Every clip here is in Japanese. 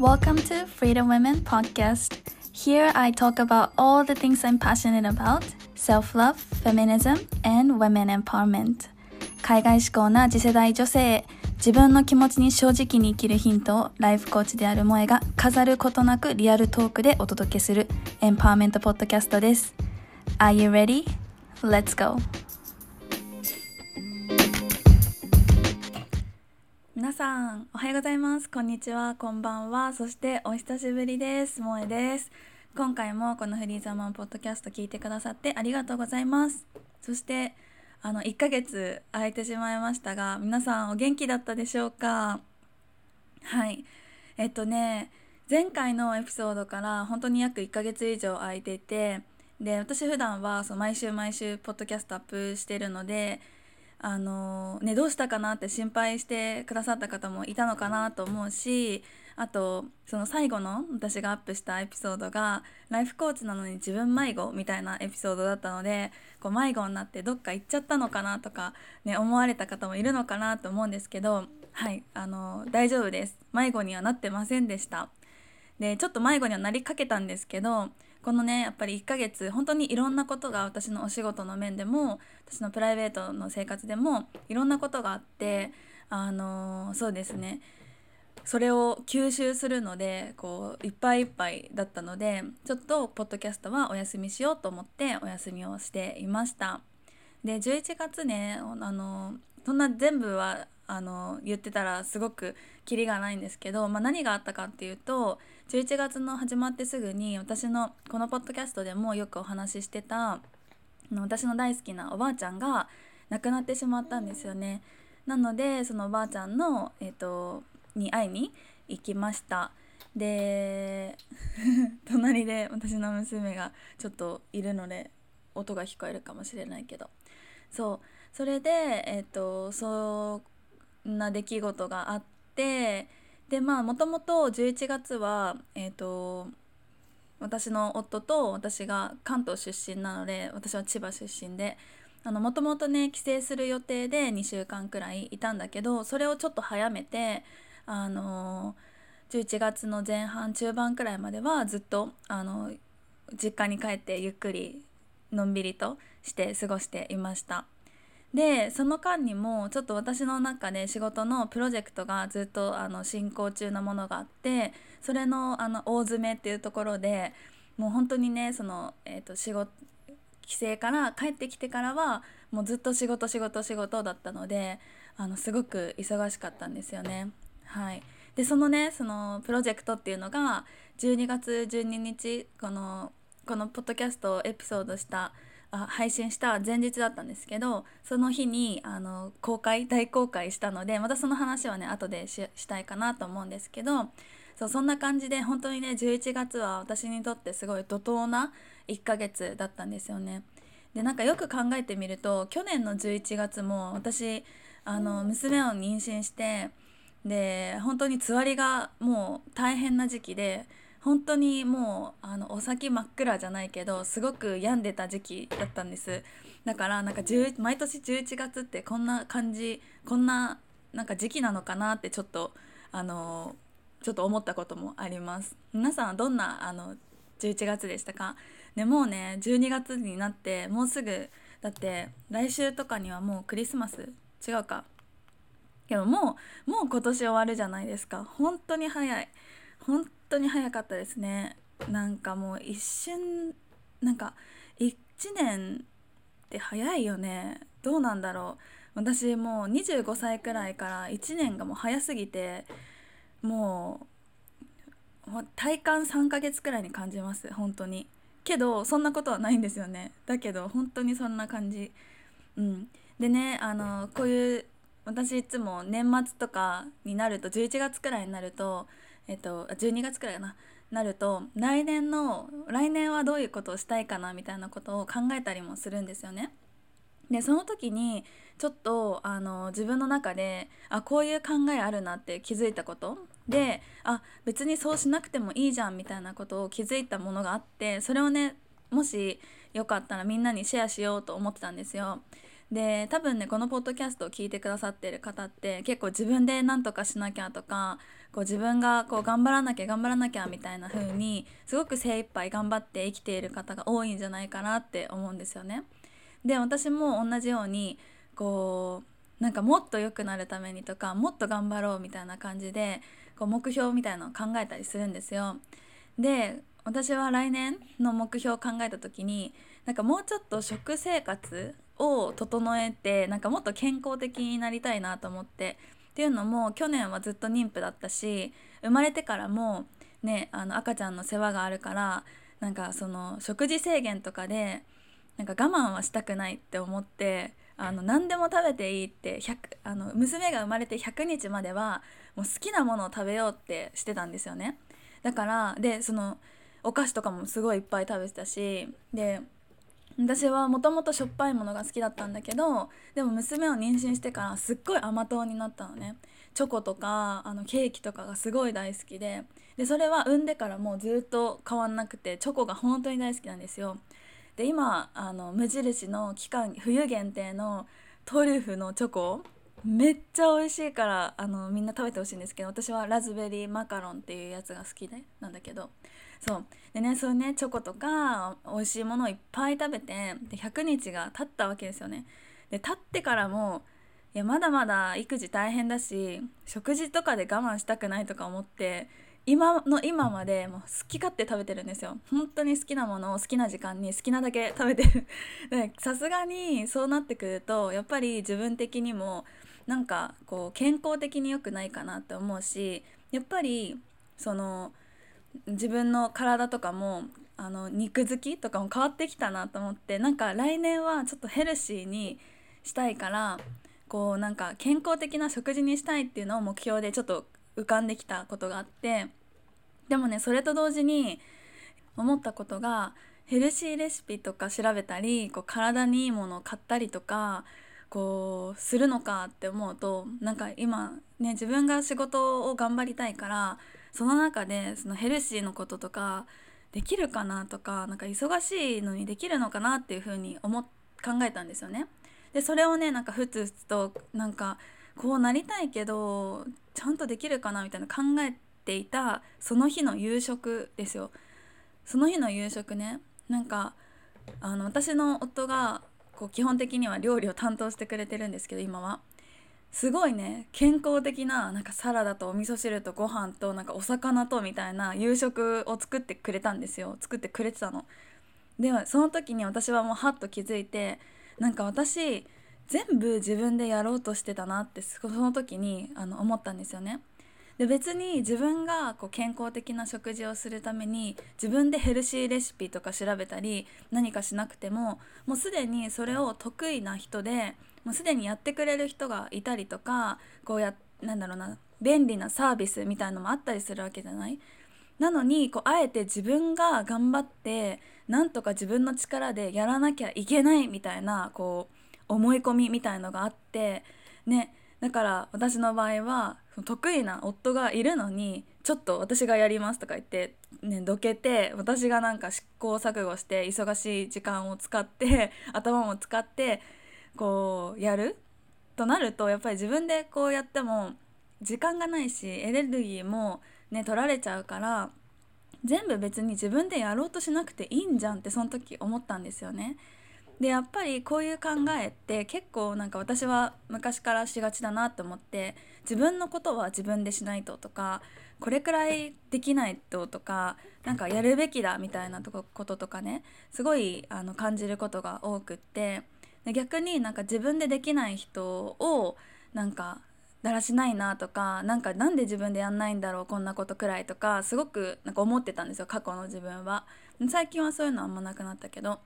Welcome to Freedom Women Podcast. Here I talk about all the things I'm passionate about self love, feminism, and women empowerment. 海外志向な次世代女性へ自分の気持ちに正直に生きるヒントをライフコーチである萌えが飾ることなくリアルトークでお届けするエンパワーメントポッドキャストです。Are you ready? Let's go! 皆さんおはようございます。こんにちは。こんばんは。そしてお久しぶりです。萌えです。今回もこのフリーザマンポッドキャスト聞いてくださってありがとうございます。そしてあの1ヶ月空いてしまいましたが皆さんお元気だったでしょうか？はい。えっとね前回のエピソードから本当に約1ヶ月以上空いててで私普段はそう毎週毎週ポッドキャストアップしてるのであのね、どうしたかなって心配してくださった方もいたのかなと思うしあとその最後の私がアップしたエピソードがライフコーチなのに自分迷子みたいなエピソードだったのでこう迷子になってどっか行っちゃったのかなとか、ね、思われた方もいるのかなと思うんですけどはいあの大丈夫です。迷子にはなってませんでした。でちょっと迷子にはなりかけたんですけどこのねやっぱり1ヶ月本当にいろんなことが私のお仕事の面でも私のプライベートの生活でもいろんなことがあってあのそうですねそれを吸収するのでこういっぱいいっぱいだったのでちょっとポッドキャストはお休みしようと思ってお休みをしていました。で11月ねあのそんな全部はあの言ってたらすごくキリがないんですけど、まあ、何があったかっていうと11月の始まってすぐに私のこのポッドキャストでもよくお話ししてた私の大好きなおばあちゃんが亡くなってしまったんですよね。なのでそのおばあちゃんの、えーと、に会いに行きました。で 隣で私の娘がちょっといるので音が聞こえるかもしれないけどそうそれでえっ、ー、とそんな出来事があってでまあもともと11月はえっ、ー、と私の夫と私が関東出身なので私は千葉出身でもともとね帰省する予定で2週間くらいいたんだけどそれをちょっと早めてあの11月の前半中盤くらいまではずっとあの実家に帰ってゆっくりのんびりとして過ごしていました。でその間にもちょっと私の中で仕事のプロジェクトがずっとあの進行中のものがあってそれのあの大詰めっていうところでもう本当にねその、えーと、仕事帰省から帰ってきてからはもうずっと仕事仕事仕事だったのであのすごく忙しかったんですよね。はい、でそのねそのプロジェクトっていうのが12月12日このこのポッドキャストをエピソードした配信した前日だったんですけどその日にあの公開大公開したのでまたその話はね後でしたいかなと思うんですけどそうそんな感じで本当にね11月は私にとってすごい怒涛な1ヶ月だったんですよね。でなんかよく考えてみると去年の11月も私あの娘を妊娠してで本当につわりがもう大変な時期で本当にもうあのお先真っ暗じゃないけどすごく病んでた時期だったんです。だからなんか毎年11月ってこんな感じこんななんか時期なのかなってちょっとあのちょっと思ったこともあります。皆さんはどんなあの11月でしたか？ねもうね12月になってもうすぐだって来週とかにはもうクリスマス？違うか。でももうもう今年終わるじゃないですか。本当に早い。本当に早かったですね。なんかもう一瞬なんか1年って早いよね。どうなんだろう。私もう25歳くらいから1年がもう早すぎてもう体感3ヶ月くらいに感じます。本当に。けどそんなことはないんですよね。だけど本当にそんな感じ。うん。でねあのこういう私いつも年末とかになると11月くらいになるとえっと12月くらいかななると来年の来年はどういうことをしたいかなみたいなことを考えたりもするんですよね。でその時にちょっとあの自分の中であこういう考えあるなって気づいたことであ別にそうしなくてもいいじゃんみたいなことを気づいたものがあってそれをねもしよかったらみんなにシェアしようと思ってたんですよ。で多分ねこのポッドキャストを聞いてくださってる方って結構自分で何とかしなきゃとかこう自分がこう頑張らなきゃ頑張らなきゃみたいな風にすごく精一杯頑張って生きている方が多いんじゃないかなって思うんですよね。で私も同じようにこうなんかもっと良くなるためにとかもっと頑張ろうみたいな感じでこう目標みたいなのを考えたりするんですよ。で私は来年の目標を考えた時になんかもうちょっと食生活を整えてなんかもっと健康的になりたいなと思ってっていうのも去年はずっと妊婦だったし生まれてからもねあの赤ちゃんの世話があるからなんかその食事制限とかでなんか我慢はしたくないって思ってあの何でも食べていいって100あの娘が生まれて100日まではもう好きなものを食べようってしてたんですよね。だからでそのお菓子とかもすごいいっぱい食べてたしで私はもともとしょっぱいものが好きだったんだけどでも娘を妊娠してからすっごい甘党になったのね。チョコとかあのケーキとかがすごい大好きで。でそれは産んでからもうずっと変わんなくてチョコが本当に大好きなんですよ。で今あの無印の期間冬限定のトリュフのチョコめっちゃ美味しいからあのみんな食べてほしいんですけど私はラズベリーマカロンっていうやつが好きでなんだけど。そう。でねそういうねチョコとか美味しいものをいっぱい食べてで100日が経ったわけですよね。で経ってからもいやまだまだ育児大変だし食事とかで我慢したくないとか思って今の今までもう好き勝手食べてるんですよ。本当に好きなものを好きな時間に好きなだけ食べてる。さすがにそうなってくるとやっぱり自分的にもなんかこう健康的に良くないかなって思うしやっぱりその自分の体とかもあの肉好きとかも変わってきたなと思ってなんか来年はちょっとヘルシーにしたいからこうなんか健康的な食事にしたいっていうのを目標でちょっと浮かんできたことがあってでもねそれと同時に思ったことがヘルシーレシピとか調べたりこう体にいいものを買ったりとかこうするのかって思うとなんか今ね自分が仕事を頑張りたいからその中でそのヘルシーのこととかできるかなとかなんか忙しいのにできるのかなっていうふうに思考えたんですよね。でそれをねなんかふつふつとなんかこうなりたいけどちゃんとできるかなみたいな考えていたその日の夕食ですよ。その日の夕食ねなんかあの私の夫がこう基本的には料理を担当してくれてるんですけど今は。すごいね健康的ななんかサラダとお味噌汁とご飯となんかお魚とみたいな夕食を作ってくれたんですよ作ってくれてたの。ではその時に私はもうハッと気づいてなんか私全部自分でやろうとしてたなってその時にあの思ったんですよね。で別に自分がこう健康的な食事をするために自分でヘルシーレシピとか調べたり何かしなくてももうすでにそれを得意な人でもうすでにやってくれる人がいたりとかこうやなんだろうな便利なサービスみたいのもあったりするわけじゃない？なのにこうあえて自分が頑張ってなんとか自分の力でやらなきゃいけないみたいなこう思い込みみたいのがあってねだから私の場合は得意な夫がいるのにちょっと私がやりますとか言って、ね、どけて私がなんか試行錯誤して忙しい時間を使って頭も使ってこうやるとなるとやっぱり自分でこうやっても時間がないしエネルギーもね取られちゃうから全部別に自分でやろうとしなくていいんじゃんってその時思ったんですよね。でやっぱりこういう考えって結構なんか私は昔からしがちだなって思って自分のことは自分でしないととかこれくらいできないととかなんかやるべきだみたいなこととかねすごいあの感じることが多くって逆になんか自分でできない人をなんかだらしないなとかなんかなんで自分でやんないんだろうこんなことくらいとかすごくなんか思ってたんですよ過去の自分は。最近はそういうのあんまなくなったけど。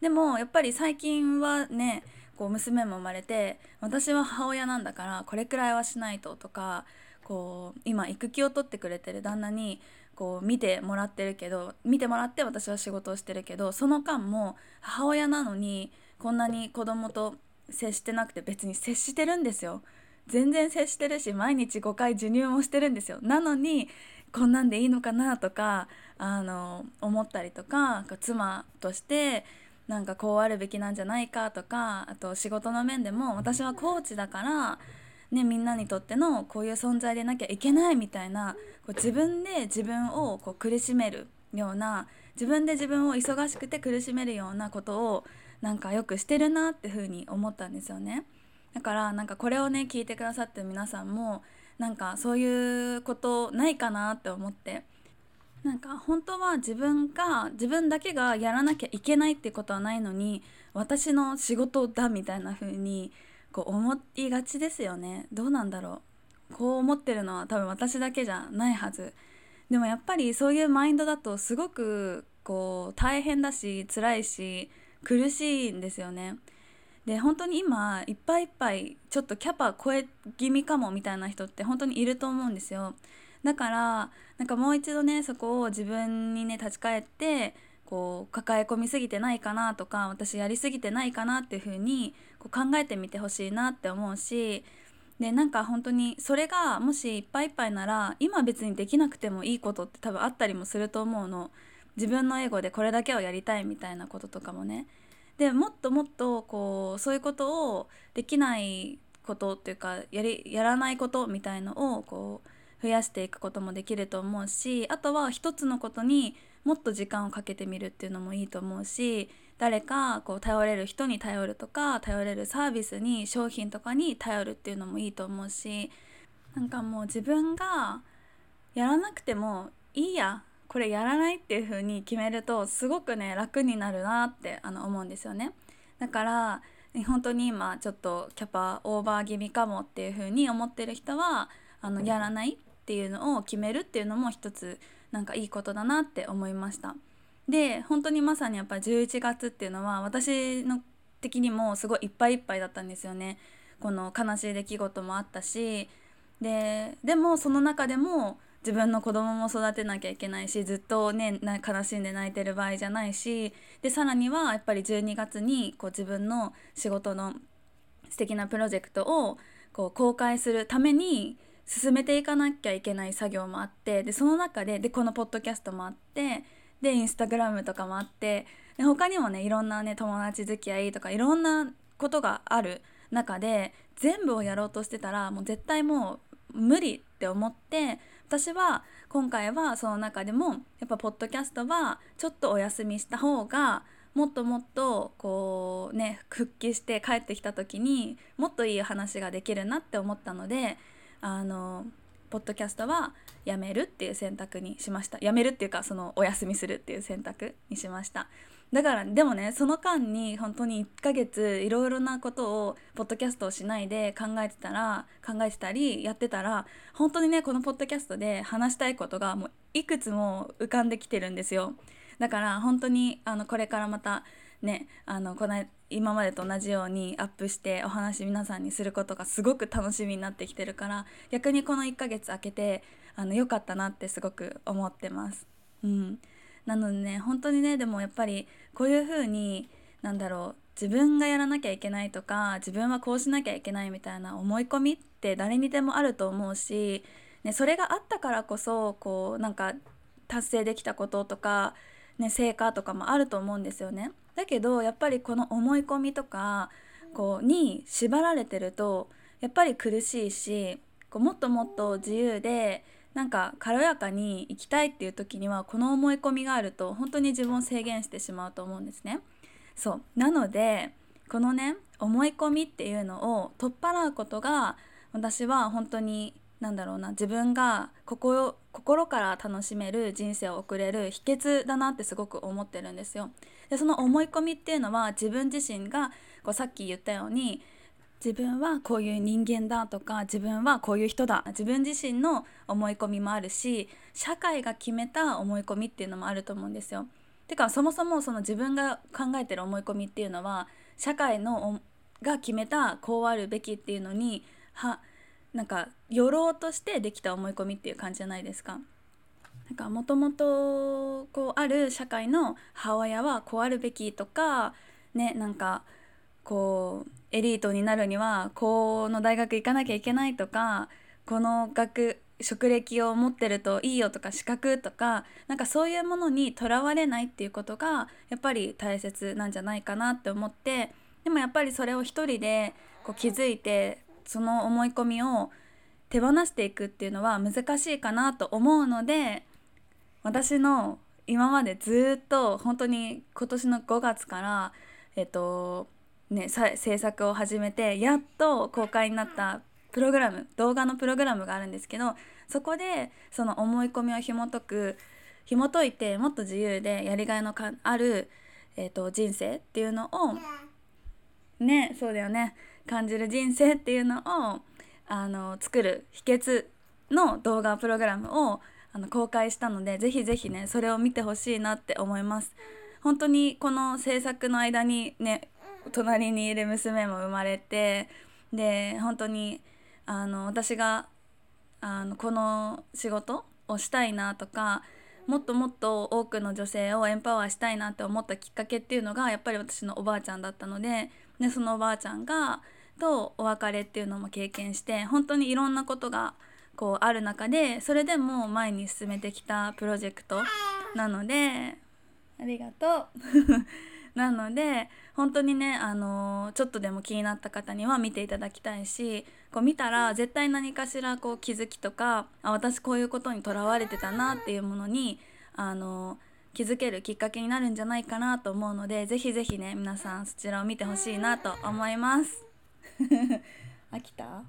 でもやっぱり最近はねこう娘も生まれて私は母親なんだからこれくらいはしないととかこう今育休を取ってくれてる旦那にこう見てもらってるけど見てもらって私は仕事をしてるけどその間も母親なのにこんなに子供と接してなくて別に接してるんですよ。全然接してるし毎日5回授乳もしてるんですよ。なのにこんなんでいいのかなとかあの思ったりとか妻としてなんかこうあるべきなんじゃないかとかあと仕事の面でも私はコーチだからね、みんなにとってのこういう存在でなきゃいけないみたいなこう自分で自分をこう苦しめるような自分で自分を忙しくて苦しめるようなことをなんかよくしてるなってふに思ったんですよね。だからなんかこれをね聞いてくださってる皆さんもなんかそういうことないかなって思って。なんか本当は自分が自分だけがやらなきゃいけないってことはないのに私の仕事だみたいな風にこう思いがちですよね。どうなんだろう。こう思ってるのは多分私だけじゃないはず。でもやっぱりそういうマインドだとすごくこう大変だし辛いし苦しいんですよね。で本当に今いっぱいいっぱいちょっとキャパ超え気味かもみたいな人って本当にいると思うんですよ。だからなんかもう一度ねそこを自分にね立ち返ってこう抱え込みすぎてないかなとか私やりすぎてないかなっていう風にこう考えてみてほしいなって思うしでなんか本当にそれがもしいっぱいいっぱいなら今別にできなくてもいいことって多分あったりもすると思うの。自分のエゴでこれだけをやりたいみたいなこととかもね。でもっともっとこうそういうことをできないことっていうかやりやらないことみたいのをこう増やしていくこともできると思うしあとは一つのことにもっと時間をかけてみるっていうのもいいと思うし誰かこう頼れる人に頼るとか頼れるサービスに商品とかに頼るっていうのもいいと思うしなんかもう自分がやらなくてもいいやこれやらないっていう風に決めるとすごくね楽になるなってあの思うんですよね。だから本当に今ちょっとキャパオーバー気味かもっていう風に思ってる人はあのやらないっていうのを決めるっていうのも一つなんかいいことだなって思いました。で本当にまさにやっぱ11月っていうのは私の的にもすごいいっぱいいっぱいだったんですよね。この悲しい出来事もあったしででもその中でも自分の子供も育てなきゃいけないしずっとね悲しんで泣いてる場合じゃないしでさらにはやっぱり12月にこう自分の仕事の素敵なプロジェクトをこう公開するために進めていかなきゃいけない作業もあってでその中ででこのポッドキャストもあってでインスタグラムとかもあってで他にもねいろんなね友達付き合いとかいろんなことがある中で全部をやろうとしてたらもう絶対もう無理って思って私は今回はその中でもやっぱポッドキャストはちょっとお休みした方がもっともっとこうね復帰して帰ってきた時にもっといい話ができるなって思ったのであのポッドキャストはやめるっていう選択にしました。やめるっていうかそのお休みするっていう選択にしました。だからでもねその間に本当に1ヶ月いろいろなことをポッドキャストをしないで考えてたら考えてたりやってたら本当にねこのポッドキャストで話したいことがもういくつも浮かんできてるんですよ。だから本当にあのこれからまたねあのこの今までと同じようにアップしてお話皆さんにすることがすごく楽しみになってきてるから逆にこの1ヶ月空けてあの良かったなってすごく思ってます。うん、なのでね本当にねでもやっぱりこういう風になんだろう自分がやらなきゃいけないとか自分はこうしなきゃいけないみたいな思い込みって誰にでもあると思うし、ね、それがあったからこそこうなんか達成できたこととか、ね、成果とかもあると思うんですよね。だけどやっぱりこの思い込みとかこうに縛られてるとやっぱり苦しいしこうもっともっと自由でなんか軽やかに生きたいっていう時にはこの思い込みがあると本当に自分を制限してしまうと思うんですね。そうなのでこのね思い込みっていうのを取っ払うことが私は本当になんだろうな自分が心心から楽しめる人生を送れる秘訣だなってすごく思ってるんですよ。でその思い込みっていうのは自分自身がこうさっき言ったように自分はこういう人間だとか自分はこういう人だ自分自身の思い込みもあるし社会が決めた思い込みっていうのもあると思うんですよ。てかそもそもその自分が考えてる思い込みっていうのは社会のが決めたこうあるべきっていうのにはなんか寄ろうとしてできた思い込みっていう感じじゃないですか。なんかもともとこうある社会の母親はこうあるべきとかねなんかこうエリートになるにはこの大学行かなきゃいけないとかこの学職歴を持ってるといいよとか資格とかなんかそういうものにとらわれないっていうことがやっぱり大切なんじゃないかなって思ってでもやっぱりそれを一人でこう気づいてその思い込みを手放していくっていうのは難しいかなと思うので私の今までずっと本当に今年の5月からえっとね制作を始めてやっと公開になったプログラム動画のプログラムがあるんですけどそこでその思い込みを紐解く紐解いてもっと自由でやりがいのある、えーと、人生っていうのをねそうだよね感じる人生っていうのをあの作る秘訣の動画プログラムをあの公開したのでぜひぜひねそれを見てほしいなって思います。本当にこの制作の間にね隣にいる娘も生まれてで本当にあの私があのこの仕事をしたいなとかもっともっと多くの女性をエンパワーしたいなって思ったきっかけっていうのがやっぱり私のおばあちゃんだったのででそのおばあちゃんがとお別れっていうのも経験して本当にいろんなことがこうある中でそれでも前に進めてきたプロジェクトなのでありがとう なので本当にね、あの、ちょっとでも気になった方には見ていただきたいしこう見たら絶対何かしらこう気づきとかあ私こういうことにとらわれてたなっていうものに、あの、気づけるきっかけになるんじゃないかなと思うのでぜひぜひね皆さんそちらを見てほしいなと思います。飽きた？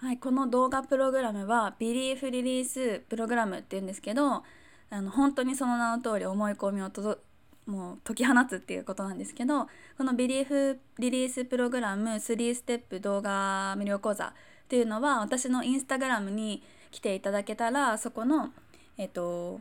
はい、この動画プログラムはビリーフリリースプログラムっていうんですけどあの本当にその名の通り思い込みをもう解き放つっていうことなんですけどこのビリーフリリースプログラム3ステップ動画無料講座っていうのは私のインスタグラムに来ていただけたらそこのえっと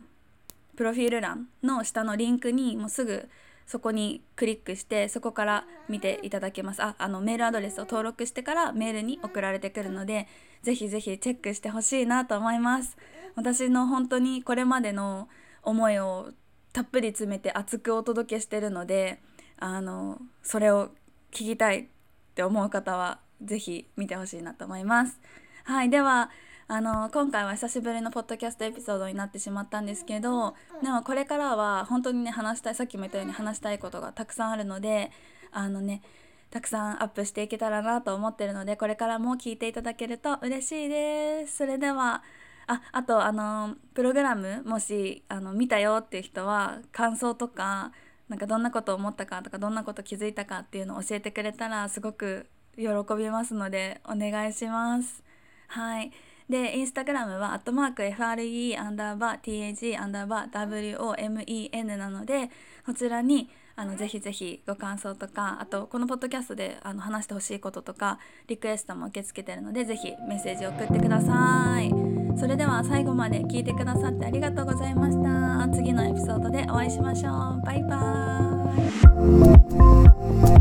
プロフィール欄の下のリンクにもうすぐそこにクリックしてそこから見ていただけますああのメールアドレスを登録してからメールに送られてくるのでぜひぜひチェックしてほしいなと思います私の本当にこれまでの思いをたっぷり詰めて熱くお届けしてるのであのそれを聞きたいって思う方は是非見てほしいなと思います。はい、ではあの今回は久しぶりのポッドキャストエピソードになってしまったんですけどでもこれからは本当にね話したいさっきも言ったように話したいことがたくさんあるのであのねたくさんアップしていけたらなと思ってるのでこれからも聞いていただけると嬉しいです。それではああとあのプログラムもしあの見たよっていう人は感想とかなんかどんなことを思ったかとかどんなこと気づいたかっていうのを教えてくれたらすごく喜びますのでお願いします。はいでインスタグラムはアットマーク FRE アンダーバー TAG アンダーバー WOMEN なのでこちらにあのぜひぜひご感想とかあとこのポッドキャストであの話してほしいこととかリクエストも受け付けてるのでぜひメッセージを送ってください。それでは最後まで聞いてくださってありがとうございました。次のエピソードでお会いしましょう。バイバーイ。